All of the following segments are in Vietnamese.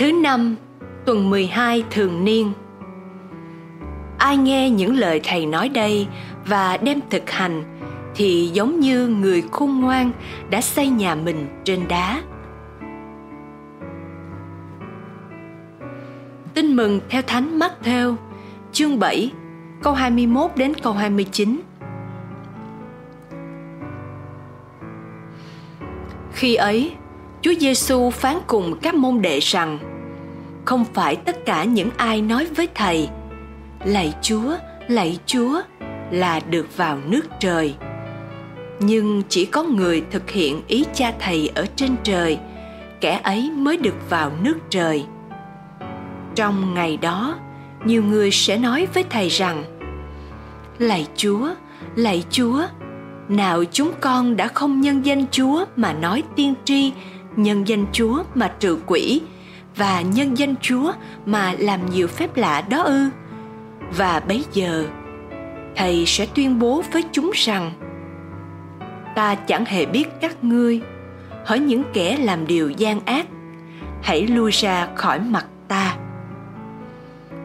Thứ năm, tuần 12 thường niên. Ai nghe những lời thầy nói đây và đem thực hành thì giống như người khôn ngoan đã xây nhà mình trên đá. Tin mừng theo Thánh Matthew, chương 7, câu 21 đến câu 29. Khi ấy, Chúa Giêsu phán cùng các môn đệ rằng: Không phải tất cả những ai nói với thầy: Lạy Chúa, lạy Chúa là được vào nước trời. Nhưng chỉ có người thực hiện ý cha thầy ở trên trời, kẻ ấy mới được vào nước trời. Trong ngày đó, nhiều người sẽ nói với thầy rằng: Lạy Chúa, lạy Chúa, nào chúng con đã không nhân danh Chúa mà nói tiên tri nhân danh Chúa mà trừ quỷ và nhân danh Chúa mà làm nhiều phép lạ đó ư? Và bấy giờ, Thầy sẽ tuyên bố với chúng rằng Ta chẳng hề biết các ngươi, hỏi những kẻ làm điều gian ác, hãy lui ra khỏi mặt ta.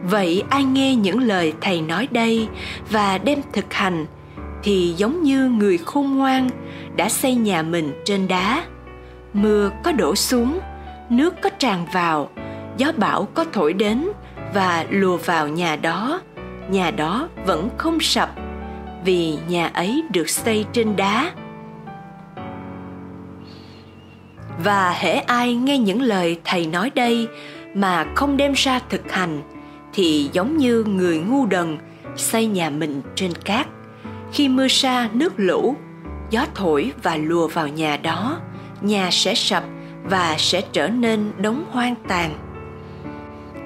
Vậy ai nghe những lời Thầy nói đây và đem thực hành thì giống như người khôn ngoan đã xây nhà mình trên đá mưa có đổ xuống, nước có tràn vào, gió bão có thổi đến và lùa vào nhà đó. Nhà đó vẫn không sập vì nhà ấy được xây trên đá. Và hễ ai nghe những lời thầy nói đây mà không đem ra thực hành, thì giống như người ngu đần xây nhà mình trên cát. Khi mưa sa nước lũ, gió thổi và lùa vào nhà đó nhà sẽ sập và sẽ trở nên đống hoang tàn.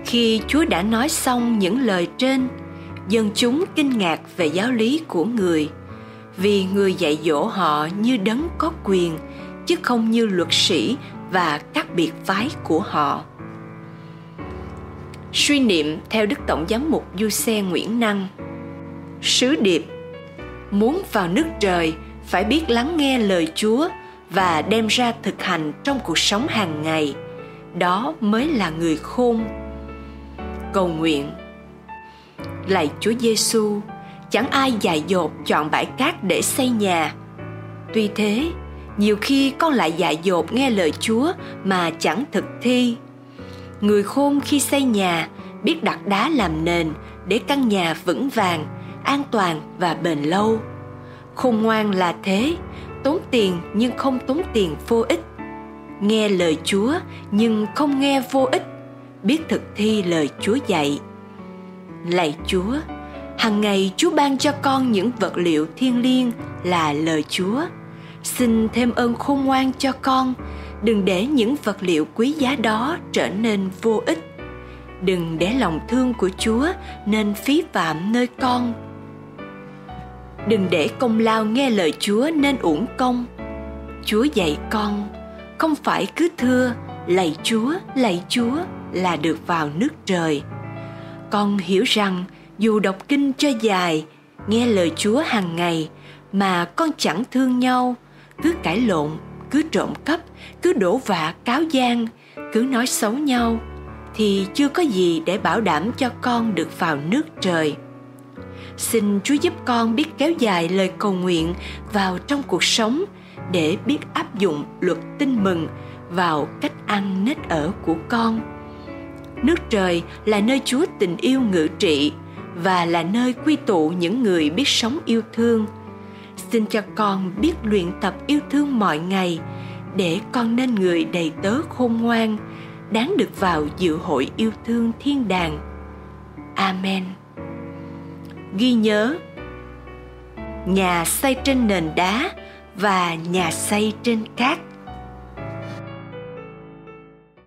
Khi chúa đã nói xong những lời trên, dân chúng kinh ngạc về giáo lý của người, vì người dạy dỗ họ như đấng có quyền, chứ không như luật sĩ và các biệt phái của họ. Suy niệm theo đức tổng giám mục du xe nguyễn năng. Sứ điệp, muốn vào nước trời, phải biết lắng nghe lời chúa và đem ra thực hành trong cuộc sống hàng ngày. Đó mới là người khôn. Cầu nguyện. Lạy chúa giêsu chẳng ai dại dột chọn bãi cát để xây nhà. Tuy thế, nhiều khi con lại dại dột nghe lời chúa mà chẳng thực thi. Người khôn khi xây nhà biết đặt đá làm nền để căn nhà vững vàng, an toàn và bền lâu. Khôn ngoan là thế tốn tiền nhưng không tốn tiền vô ích. Nghe lời chúa nhưng không nghe vô ích, biết thực thi lời chúa dạy. Lạy chúa, hằng ngày chúa ban cho con những vật liệu thiêng liêng là lời chúa. Xin thêm ơn khôn ngoan cho con, đừng để những vật liệu quý giá đó trở nên vô ích. Đừng để lòng thương của chúa nên phí phạm nơi con đừng để công lao nghe lời chúa nên uổng công. Chúa dạy con, không phải cứ thưa, lạy chúa lạy chúa là được vào nước trời. Con hiểu rằng, dù đọc kinh cho dài, nghe lời chúa hàng ngày, mà con chẳng thương nhau. Cứ cãi lộn, cứ trộm cắp, cứ đổ vạ cáo gian cứ nói xấu nhau, thì chưa có gì để bảo đảm cho con được vào nước trời xin chúa giúp con biết kéo dài lời cầu nguyện vào trong cuộc sống để biết áp dụng luật tin mừng vào cách ăn nết ở của con. Nước trời là nơi chúa tình yêu ngự trị và là nơi quy tụ những người biết sống yêu thương. Xin cho con biết luyện tập yêu thương mọi ngày để con nên người đầy tớ khôn ngoan, đáng được vào dự hội yêu thương thiên đàng. Amen ghi nhớ. Nhà xây trên nền đá và nhà xây trên cát.